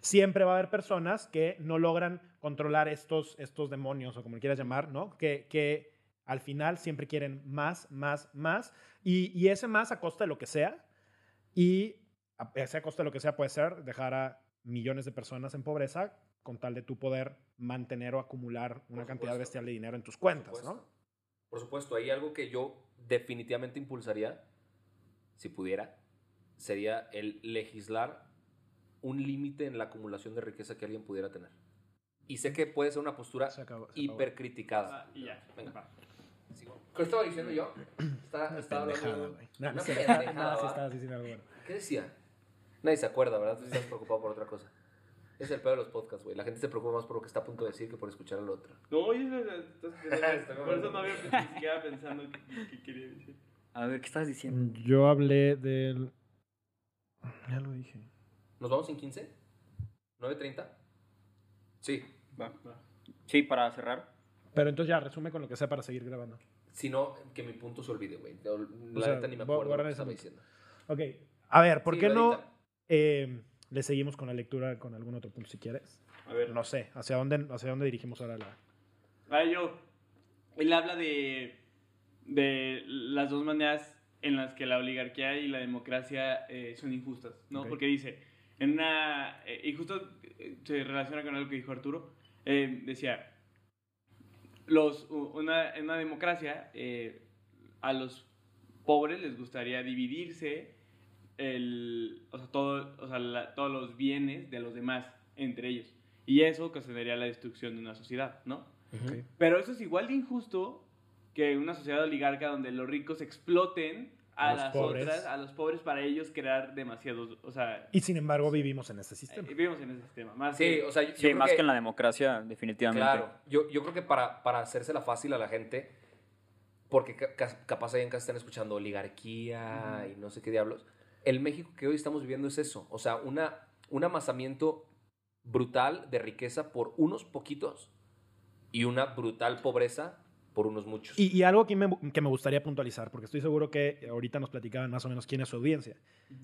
Siempre va a haber personas que no logran controlar estos, estos demonios, o como quieras llamar, ¿no? Que, que al final siempre quieren más, más, más, y, y ese más a costa de lo que sea, y a ese a costa de lo que sea puede ser dejar a millones de personas en pobreza con tal de tu poder mantener o acumular una Por cantidad supuesto. bestial de dinero en tus Por cuentas, supuesto. ¿no? Por supuesto, hay algo que yo definitivamente impulsaría, si pudiera, sería el legislar un límite en la acumulación de riqueza que alguien pudiera tener. Y sé que puede ser una postura Se acabó- se acabó. hipercriticada. Ah, y ya. Venga. ¿Qué estaba diciendo yo? Está, estaba hablando. No, no sí ¿va? estabas diciendo algo bueno. ¿Qué decía? Nadie se acuerda, ¿verdad? Tú estás preocupado por otra cosa. Es el peor de los podcasts, güey. La gente se preocupa más por lo que está a punto de decir que por escuchar al otro. No, yo por eso no había ni siquiera pensando qué, qué quería decir. A ver, ¿qué estás diciendo? Yo hablé del... Ya lo dije. ¿Nos vamos en 15? ¿9.30? Sí. Va. Sí, para cerrar. Pero entonces ya, resume con lo que sea para seguir grabando. Si no, que mi punto se olvide, güey. La sea, neta ni me acuerdo lo que estaba diciendo. Ok. A ver, ¿por Sí, qué no eh, le seguimos con la lectura con algún otro punto si quieres? A ver, No sé, ¿hacia dónde, hacia dónde dirigimos ahora la...? Ah, yo. Él habla de, de las dos maneras en las que la oligarquía y la democracia eh, son injustas, ¿no? Ok. Porque dice, en una. eh, y justo eh, se relaciona con algo que dijo Arturo. eh, decía, los, una, en una democracia, eh, a los pobres les gustaría dividirse el, o sea, todo, o sea, la- todos los bienes de los demás entre ellos. Y eso ocasionaría la destrucción de una sociedad, ¿no? Pero eso es igual de injusto que una sociedad oligarca donde los ricos exploten a, las pobres. otras, a los pobres para ellos crear demasiados, o sea, Y sin embargo vivimos en ese sistema. eh, vivimos en ese sistema. Más Sí, que- o sea, yo, Sí, creo más que, en la democracia, definitivamente. Claro, yo, yo creo que para, para hacérsela fácil a la gente, porque ca- ca- capaz ahí en casa están escuchando oligarquía y no sé qué diablos, el México que hoy estamos viviendo es eso, o sea, una, un amasamiento brutal de riqueza por unos poquitos y una brutal pobreza por unos muchos. Y, y algo que me, que me gustaría puntualizar, porque estoy seguro que ahorita nos platicaban más o menos quién es su audiencia.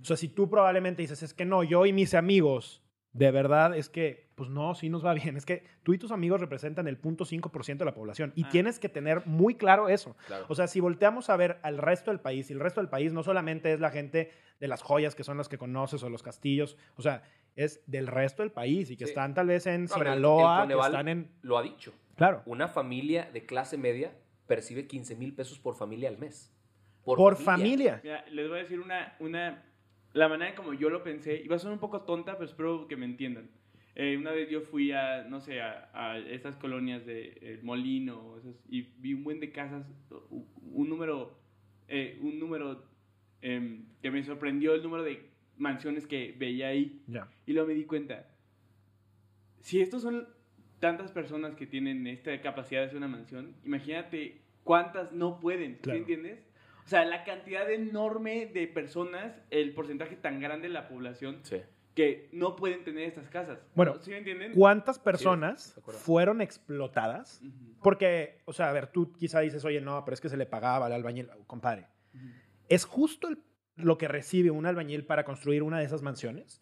O sea, si tú probablemente dices, es que no, yo y mis amigos, de verdad es que, pues no, sí nos va bien. Es que tú y tus amigos representan el 0.5% de la población y Ah. tienes que tener muy claro eso. Claro. O sea, si volteamos a ver al resto del país, y el resto del país no solamente es la gente de las joyas que son las que conoces o los castillos, o sea, es del resto del país y que Sí. están tal vez en No, pero el- el Sinaloa, que están en... Lo ha dicho. Claro. Una familia de clase media percibe 15 mil pesos por familia al mes. Por, familia. Mira, les voy a decir una, una, la manera en como yo lo pensé, va a sonar un poco tonta, pero espero que me entiendan. Eh, una vez yo fui a, no sé, a, a estas colonias de El Molino, esas, y vi un buen de casas, un número, eh, un número em, que me sorprendió el número de mansiones que veía ahí. Ya. Y luego me di cuenta, si estos son tantas personas que tienen esta capacidad de hacer una mansión, imagínate cuántas no pueden, ¿sí Claro. entiendes? O sea, la cantidad enorme de personas, el porcentaje tan grande de la población Sí. que no pueden tener estas casas. Bueno, ¿sí me entienden? ¿Cuántas personas acuerdo. fueron explotadas? Ujú, Porque, o sea, a ver, tú quizá dices, oye, no, pero es que se le pagaba al albañil, compadre. ujú. ¿Es justo el- lo que recibe un albañil para construir una de esas mansiones?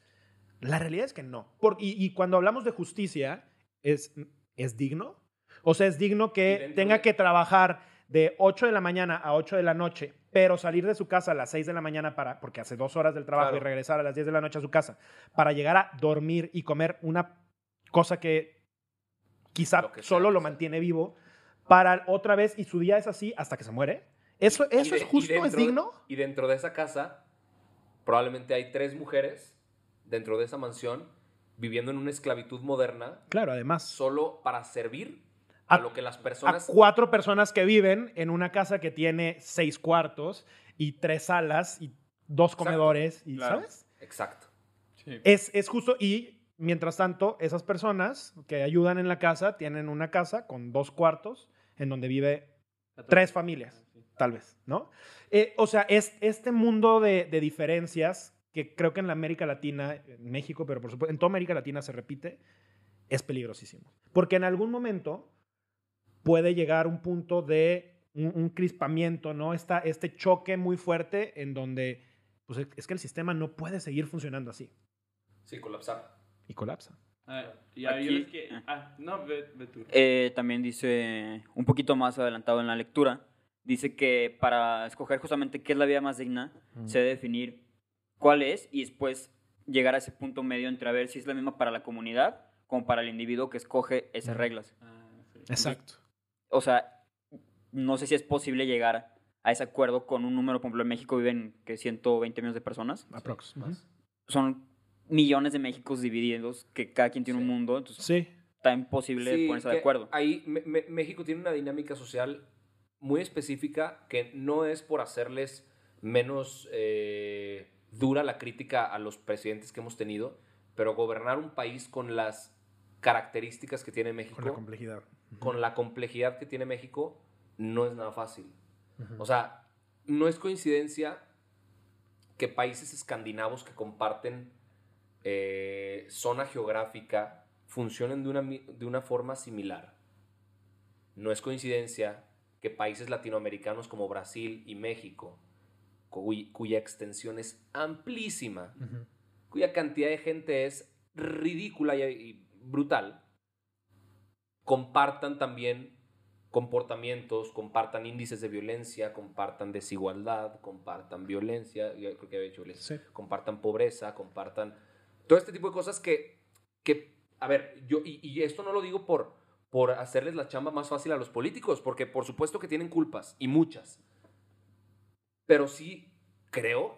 La realidad es que no. Por- y, y cuando hablamos de justicia, ¿es, ¿es digno? O sea, es digno que tenga que trabajar de 8 de la mañana a 8 de la noche, pero salir de su casa a las 6 de la mañana para, porque hace dos horas del trabajo Claro. y regresar a las 10 de la noche a su casa, para llegar a dormir y comer una cosa que quizá Lo que sea, solo lo mantiene vivo, para otra vez, y su día es así hasta que se muere. ¿Eso, eso de- es justo? ¿Es digno? Y dentro de esa casa, probablemente hay tres mujeres dentro de esa mansión viviendo en una esclavitud moderna Claro, además. solo para servir a, A- lo que las A personas... cuatro personas que viven en una casa que tiene seis cuartos y tres salas y dos Exacto. comedores, y, Claro. ¿sabes? Exacto. Es, es justo, y mientras tanto, esas personas que ayudan en la casa tienen una casa con dos cuartos en donde vive tres familias, tal vez, ¿no? Eh, o sea, es este mundo de, de diferencias que creo que en la América Latina, en México, pero por supuesto, en toda América Latina se repite, es peligrosísimo. Porque en algún momento puede llegar un punto de un, un crispamiento, ¿no? Esta, este choque muy fuerte en donde, pues es que el sistema no puede seguir funcionando así. Sí, colapsar. Y colapsa. Ah, y ahí Aquí- es que... Ah, no, ve, ve tú. Eh, también dice, un poquito más adelantado en la lectura, dice que para escoger justamente qué es la vida más digna, se debe definir cuál es y después llegar a ese punto medio entre a ver si es la misma para la comunidad como para el individuo que escoge esas reglas. Ah, sí. Exacto. O sea, no sé si es posible llegar a ese acuerdo con un número, por ejemplo, en México viven que 120 millones de personas. Aprox. Son millones de Méxicos divididos, que cada quien tiene Sí. un mundo, entonces Sí. está imposible Sí, ponerse de acuerdo. Ahí México tiene una dinámica social muy específica que no es por hacerles menos eh, dura la crítica a los presidentes que hemos tenido, pero gobernar un país con las características que tiene México, Con la complejidad. con la complejidad que tiene México, no es nada fácil. O sea, no es coincidencia que países escandinavos que comparten eh, zona geográfica funcionen de una, de una forma similar. No es coincidencia que países latinoamericanos como Brasil y México cuy- cuya extensión es amplísima, cuya cantidad de gente es ridícula y, y brutal, compartan también comportamientos, compartan índices de violencia, compartan desigualdad, compartan violencia, yo creo que había dicho violencia, Sí. compartan pobreza, compartan todo este tipo de cosas que, que a ver, yo, y, y esto no lo digo por, por hacerles la chamba más fácil a los políticos, porque por supuesto que tienen culpas, y muchas, pero sí creo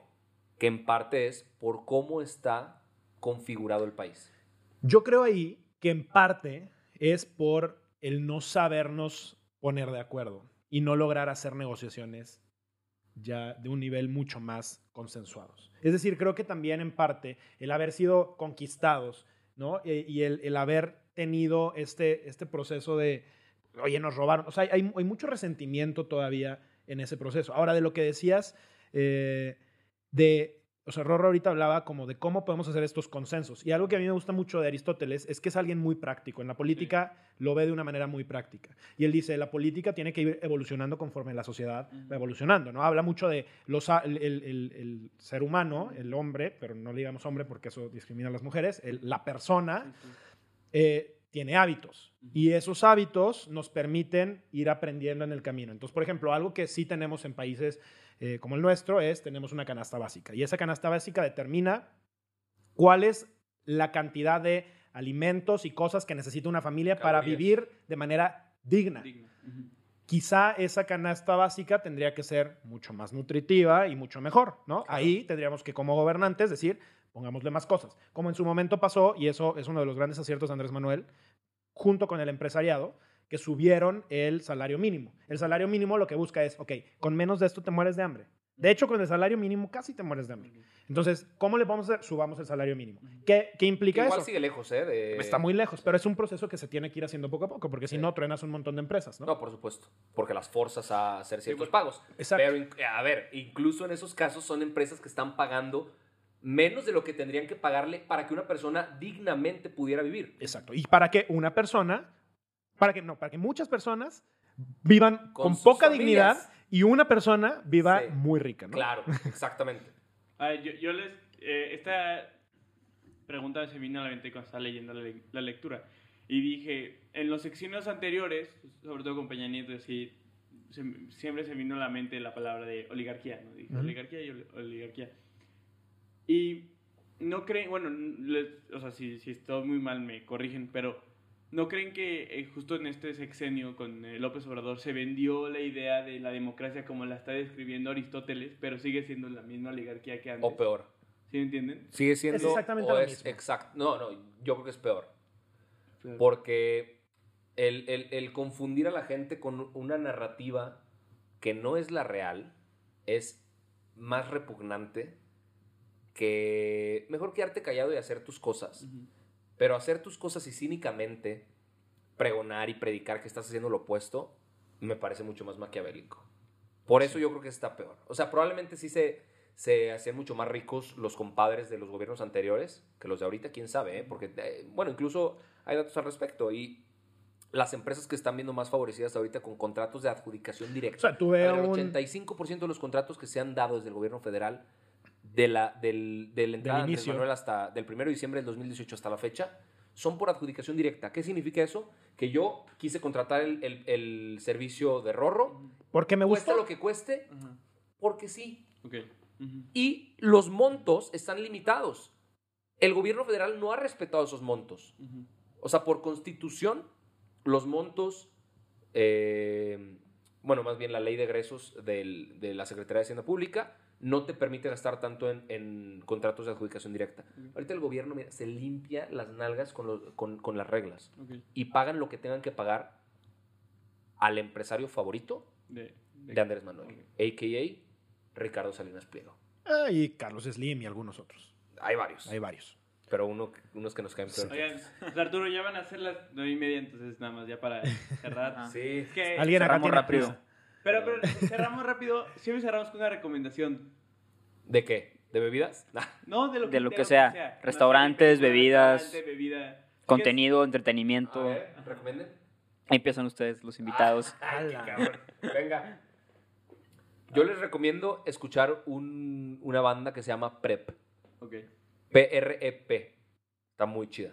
que en parte es por cómo está configurado el país. Yo creo ahí que en parte es por el no sabernos poner de acuerdo y no lograr hacer negociaciones ya de un nivel mucho más consensuados. Es decir, creo que también en parte el haber sido conquistados, ¿no? E- y el, el haber tenido este, este proceso de, oye, nos robaron. O sea, hay, hay mucho resentimiento todavía en ese proceso. Ahora, de lo que decías, eh, de, o sea, Rorro ahorita hablaba como de cómo podemos hacer estos consensos. Y algo que a mí me gusta mucho de Aristóteles es que es alguien muy práctico. En la política lo ve de una manera muy práctica. Y él dice, la política tiene que ir evolucionando conforme la sociedad va Ujú. evolucionando, ¿no? Habla mucho de los, el, el- el- el ser humano, el hombre, pero no le digamos hombre porque eso discrimina a las mujeres, la persona, eh, tiene hábitos. Y esos hábitos nos permiten ir aprendiendo en el camino. Entonces, por ejemplo, algo que sí tenemos en países eh, como el nuestro es, tenemos una canasta básica. Y esa canasta básica determina cuál es la cantidad de alimentos y cosas que necesita una familia para vivir de manera digna. Quizá esa canasta básica tendría que ser mucho más nutritiva y mucho mejor, ¿no? Ahí tendríamos que como gobernantes decir, pongámosle más cosas. Como en su momento pasó, y eso es uno de los grandes aciertos de Andrés Manuel, junto con el empresariado, que subieron el salario mínimo. El salario mínimo lo que busca es, ok, con menos de esto te mueres de hambre. De hecho, con el salario mínimo casi te mueres de hambre. Entonces, ¿cómo le vamos a hacer? Subamos el salario mínimo. ¿Qué, qué implica Igual eso? sigue lejos, ¿eh? de- Está muy lejos, pero es un proceso que se tiene que ir haciendo poco a poco, porque si Sí. no, truenas un montón de empresas, ¿no? No, por supuesto, porque las forzas a hacer ciertos bueno. pagos. Exacto. Pero, in- a ver, incluso en esos casos son empresas que están pagando menos de lo que tendrían que pagarle para que una persona dignamente pudiera vivir. Exacto. Y para que una persona, para que no, para que muchas personas vivan Con con, poca familias. dignidad y una persona viva Sí. muy rica, ¿no? Claro, exactamente. A ver, yo, yo les. eh, esta pregunta se vino a la mente cuando estaba leyendo la, le- la lectura. Y dije, en los sexenios anteriores, sobre todo con Peña Nieto, sí, se- siempre se vino a la mente la palabra de oligarquía, ¿no? Dije, Ujú. oligarquía y oli- oligarquía. Y no creen, bueno, les- o sea, si, si estoy muy mal me corrigen, pero ¿no creen que eh, justo en este sexenio con eh, López Obrador se vendió la idea de la democracia como la está describiendo Aristóteles, pero sigue siendo la misma oligarquía que antes? O peor. ¿Sí me entienden? Sigue siendo. Es exactamente o lo es mismo. Exacto. No, no, yo creo que es peor. Porque el, el- el confundir a la gente con una narrativa que no es la real es más repugnante que mejor quedarte callado y hacer tus cosas. Pero hacer tus cosas y cínicamente pregonar y predicar que estás haciendo lo opuesto me parece mucho más maquiavélico. Por eso yo creo que está peor. O sea, probablemente sí se, se hacían mucho más ricos los compadres de los gobiernos anteriores que los de ahorita, quién sabe, ¿eh? Porque, eh, bueno, incluso hay datos al respecto y las empresas que están viendo más favorecidas ahorita con contratos de adjudicación directa. O sea, A ver, el un... 85% de los contratos que se han dado desde el gobierno federal de la, del, de la entrada de Andrés inicio. Manuel hasta del 1 de diciembre del 2018 hasta la fecha son por adjudicación directa. ¿Qué significa eso? Que yo quise contratar el, el- el servicio de Rorro, Porque me cueste gustó. lo que cueste, porque sí. Ok. Ujú. Y los montos están limitados. El gobierno federal no ha respetado esos montos. O sea, por constitución, los montos, eh, bueno, más bien la ley de egresos del- de la Secretaría de Hacienda Pública no te permite gastar tanto en, en contratos de adjudicación directa. Ahorita el gobierno mira, se limpia las nalgas con, los- con- con las reglas y pagan lo que tengan que pagar al empresario favorito De, de- de Andrés Manuel, a.k.a. Ricardo Salinas Pliego. Ah, y Carlos Slim y algunos otros. Hay varios, Hay varios. pero uno, unos que nos caen peor. Oigan, Arturo, ya van a ser las nueve y media, entonces nada más ya para cerrar. Ah. Sí. Es que- Alguien acá cerramos tiene rápido. prisa. Pero, pero cerramos rápido. Siempre cerramos con una recomendación. ¿De qué? ¿De bebidas? Nah. No, de lo que, De lo que sea. Una Restaurantes, serie, película, bebidas, restaurante, bebida. Contenido, A entretenimiento. ver, ¿recomienden? Ahí empiezan ustedes, los invitados. Ay, qué. Venga. Yo les recomiendo escuchar un- una banda que se llama PrEP. Ok. P-R-E-P. Está muy chida.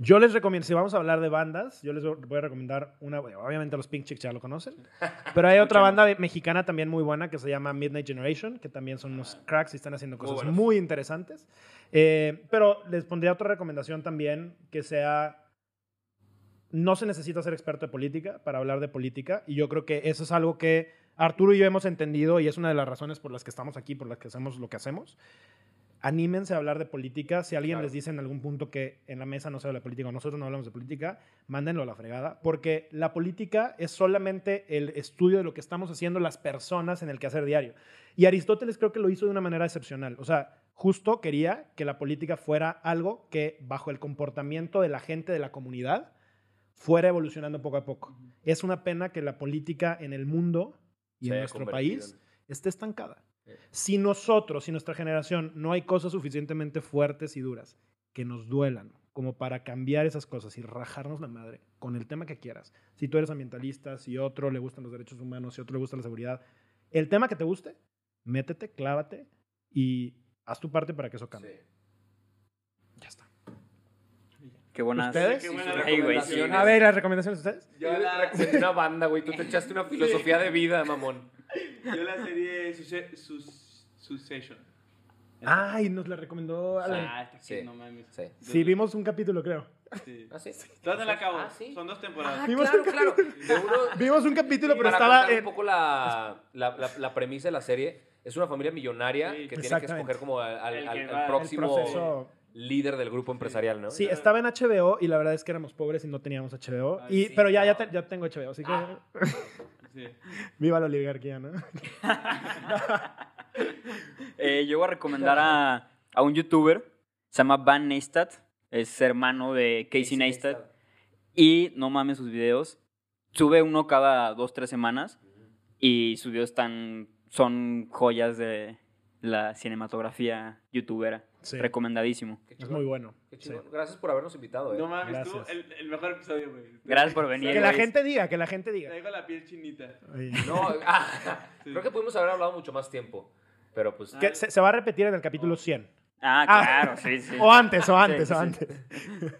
Yo les recomiendo, si vamos a hablar de bandas, yo les voy a recomendar una, obviamente los Pink Chicks ya lo conocen, pero hay otra banda mexicana también muy buena que se llama Midnight Generation, que también son unos cracks y están haciendo Muy cosas buenos. muy interesantes. Eh, pero les pondría otra recomendación también que sea, no se necesita ser experto de política para hablar de política y yo creo que eso es algo que Arturo y yo hemos entendido y es una de las razones por las que estamos aquí, por las que hacemos lo que hacemos. Anímense a hablar de política. Si alguien Claro. les dice en algún punto que en la mesa no se habla de política o nosotros no hablamos de política, mándenlo a la fregada. Porque la política es solamente el estudio de lo que estamos haciendo las personas en el quehacer diario. Y Aristóteles creo que lo hizo de una manera excepcional. O sea, justo quería que la política fuera algo que bajo el comportamiento de la gente de la comunidad fuera evolucionando poco a poco. Es una pena que la política en el mundo y Se en nuestro país esté estancada. Si nosotros, si nuestra generación, no hay cosas suficientemente fuertes y duras que nos duelan como para cambiar esas cosas y rajarnos la madre con el tema que quieras. Si tú eres ambientalista, si otro le gustan los derechos humanos, si otro le gusta la seguridad, el tema que te guste, métete, clávate y haz tu parte para que eso cambie. Sí. Ya está. Qué buenas. ¿Ustedes? Qué buena Ay, güey, sí. recomendaciones. A ver, las recomendaciones de ustedes. Yo recomendé una banda, güey. Tú te echaste una filosofía de vida, mamón. Yo la serie Succession. Ay, nos la recomendó Alan. Ah, está Sí. no mames. Sí. Sí, vimos un capítulo, creo. Sí. ¿Ah, sí? ¿Dónde la acabo? Ah, sí. Son dos temporadas. Ah, Vimos claro, un claro. Uno, Vimos un capítulo, pero para estaba en... un poco la, la, la, la premisa de la serie, es una familia millonaria Sí, que tiene que escoger como al, al- al- al próximo líder del grupo empresarial, ¿no? Sí, estaba en HBO y la verdad es que éramos pobres y no teníamos HBO. Ay, y, sí, pero ya, ya, te- ya tengo HBO, así que Ah. Sí. viva la oligarquía, ¿no? Eh, yo voy a recomendar a, a un youtuber, se llama Van Neistat, es hermano de Casey, Neistat, y no mames sus videos. Sube uno cada dos, tres semanas, y sus videos están, son joyas de la cinematografía youtubera. Sí. Recomendadísimo. Es muy bueno. qué sí. Gracias por habernos invitado, eh. No mames, Gracias. tú, el, el mejor episodio, güey. Gracias por venir, Que la güey. gente diga, que la gente diga. Traigo la piel chinita. No, ah, Sí. creo que pudimos haber hablado mucho más tiempo. Pero pues. Que se, se va a repetir en el capítulo 100. Ah, Ah. claro, sí, sí. O antes, o antes, Sí, o sí. antes.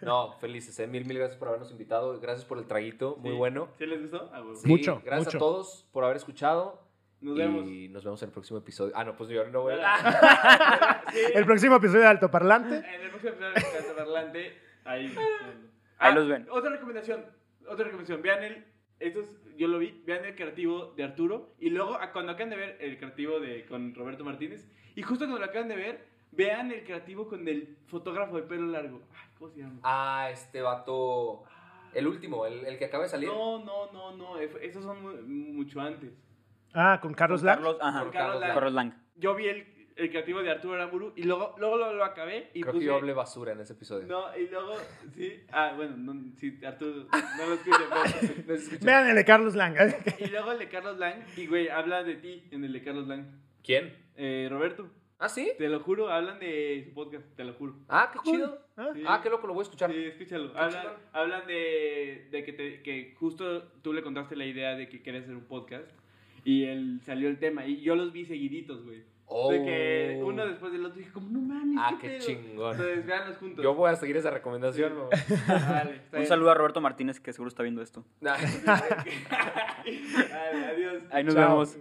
No, felices, eh. Mil, mil gracias por habernos invitado. Gracias por el traguito. Muy Sí. bueno. ¿Sí les gustó? Ah, Mucho, Gracias mucho. a todos por haber escuchado. Nos y vemos. nos vemos en el próximo episodio. Ah, no, pues yo no voy a. Sí. El próximo episodio de Altoparlante. En el próximo episodio de Casa Parlante, ahí. Ahí los ven. Otra recomendación, otra recomendación. Vean el, estos, yo lo vi, vean el creativo de Arturo y luego a- cuando acaban de ver el creativo de, con Roberto Martínez y justo cuando lo acaban de ver, vean el creativo con el fotógrafo de pelo largo. Ay, ¿cómo se llama? Ah, este vato. El último, el, el que acaba de salir. No, no, no, no, esos son mu- mucho antes. Ah, con Carlos Lang. Carlos, ajá, Con Carlos Lang. Carlos Lang. Yo vi el, el creativo de Arturo Aramburu y luego, luego lo, lo acabé y Creo puse... que yo hablé basura en ese episodio. No, y luego, sí, ah, bueno, no, sí, Arturo, no lo escuché, pero... No se escucha. Vean el de Carlos Lang. Y luego el de Carlos Lang, y güey, habla de ti en el de Carlos Lang. ¿Quién? Eh, Roberto, Ah, sí. te lo juro, hablan de su podcast, te lo juro. Ah, qué chido. Ah, Sí. Ah, qué loco, lo voy a escuchar. Sí, escúchalo. Hablan, hablan de, de que, te- que justo tú le contaste la idea de que querías hacer un podcast y él salió el tema y yo los vi seguiditos, güey. Oh. De que uno después del otro dije como, no mames, Ah, qué pedo?". chingón. Entonces, véanlos juntos. Yo voy a seguir esa recomendación. Vale, está Un saludo a Roberto Martínez, que seguro está viendo esto. Vale, adiós. Ahí nos Chao. vemos.